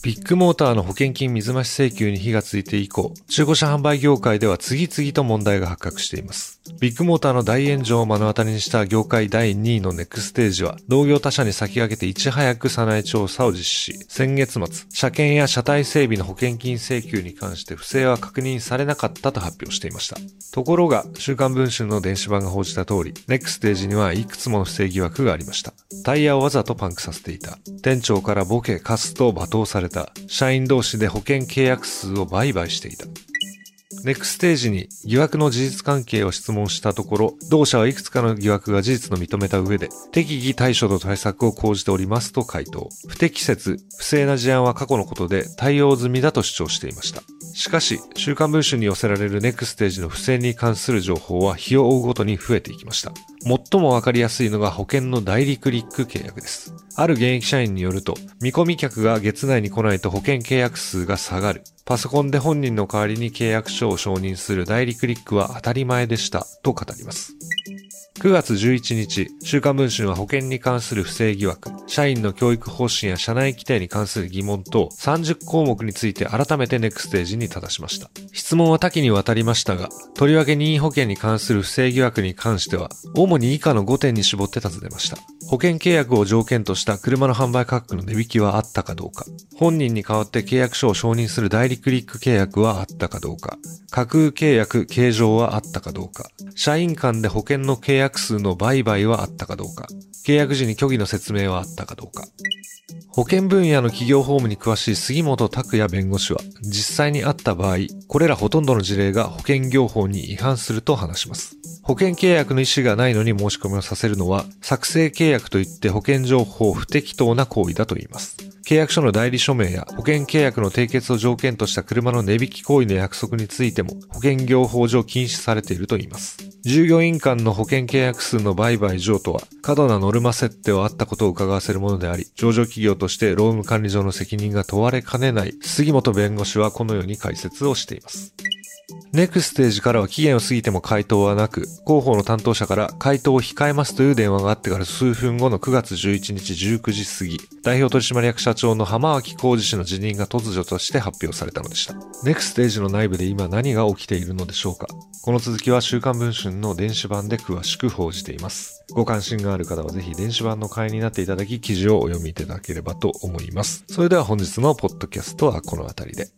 ビッグモーターの保険金水増し請求に火がついて以降、中古車販売業界では次々と問題が発覚しています。ビッグモーターの大炎上を目の当たりにした業界第2位のネクステージは、同業他社に先駆けていち早く社内調査を実施し、先月末、車検や車体整備の保険金請求に関して不正は確認されなかったと発表していました。ところが、週刊文春の電子版が報じた通り、ネクステージにはいくつもの不正疑惑がありました。タイヤをわざとパンクさせていた。店長からボケ、カスと罵倒された。社員同士で保険契約数を売買していた。ネクステージに疑惑の事実関係を質問したところ、同社はいくつかの疑惑が事実の認めた上で、適宜対処と対策を講じておりますと回答。不適切、不正な事案は過去のことで対応済みだと主張していました。しかし、週刊文春に寄せられるネクステージの不正に関する情報は日を追うごとに増えていきました。最もわかりやすいのが保険の代理クリック契約です。ある現役社員によると、見込み客が月内に来ないと保険契約数が下がる。パソコンで本人の代わりに契約書を承認する代理クリックは当たり前でした、と語ります。9月11日、週刊文春は保険に関する不正疑惑、社員の教育方針や社内規定に関する疑問等30項目について改めてネクステージに正しました。質問は多岐にわたりましたが、とりわけ任意保険に関する不正疑惑に関しては、主に以下の5点に絞って尋ねました。保険契約を条件とした車の販売価格の値引きはあったかどうか、本人に代わって契約書を承認する代理クリック契約はあったかどうか、架空契約形状はあったかどうか、社員間で保険の契約数の売買はあったかどうか、契約時に虚偽の説明はあったかどうか。保険分野の企業法務に詳しい杉本拓也弁護士は、実際にあった場合、これらほとんどの事例が保険業法に違反すると話します。保険契約の意思がないのに申し込みをさせるのは、作成契約といって保険情報不適当な行為だと言います。契約書の代理署名や保険契約の締結を条件とした車の値引き行為の約束についても保険業法上禁止されているといいます。従業員間の保険契約数の売買上とは過度なノルマ設定はあったことを伺わせるものであり、上場企業として労務管理上の責任が問われかねない杉本弁護士はこのように解説をしています。ネクステージからは期限を過ぎても回答はなく、広報の担当者から回答を控えますという電話があってから数分後の9月11日19時過ぎ、代表取締役社長の浜脇浩二氏の辞任が突如として発表されたのでした。ネクステージの内部で今何が起きているのでしょうかこの続きは週刊文春の電子版で詳しく報じています。ご関心がある方はぜひ電子版の会員になっていただき記事をお読みいただければと思います。それでは本日のポッドキャストはこの辺りで。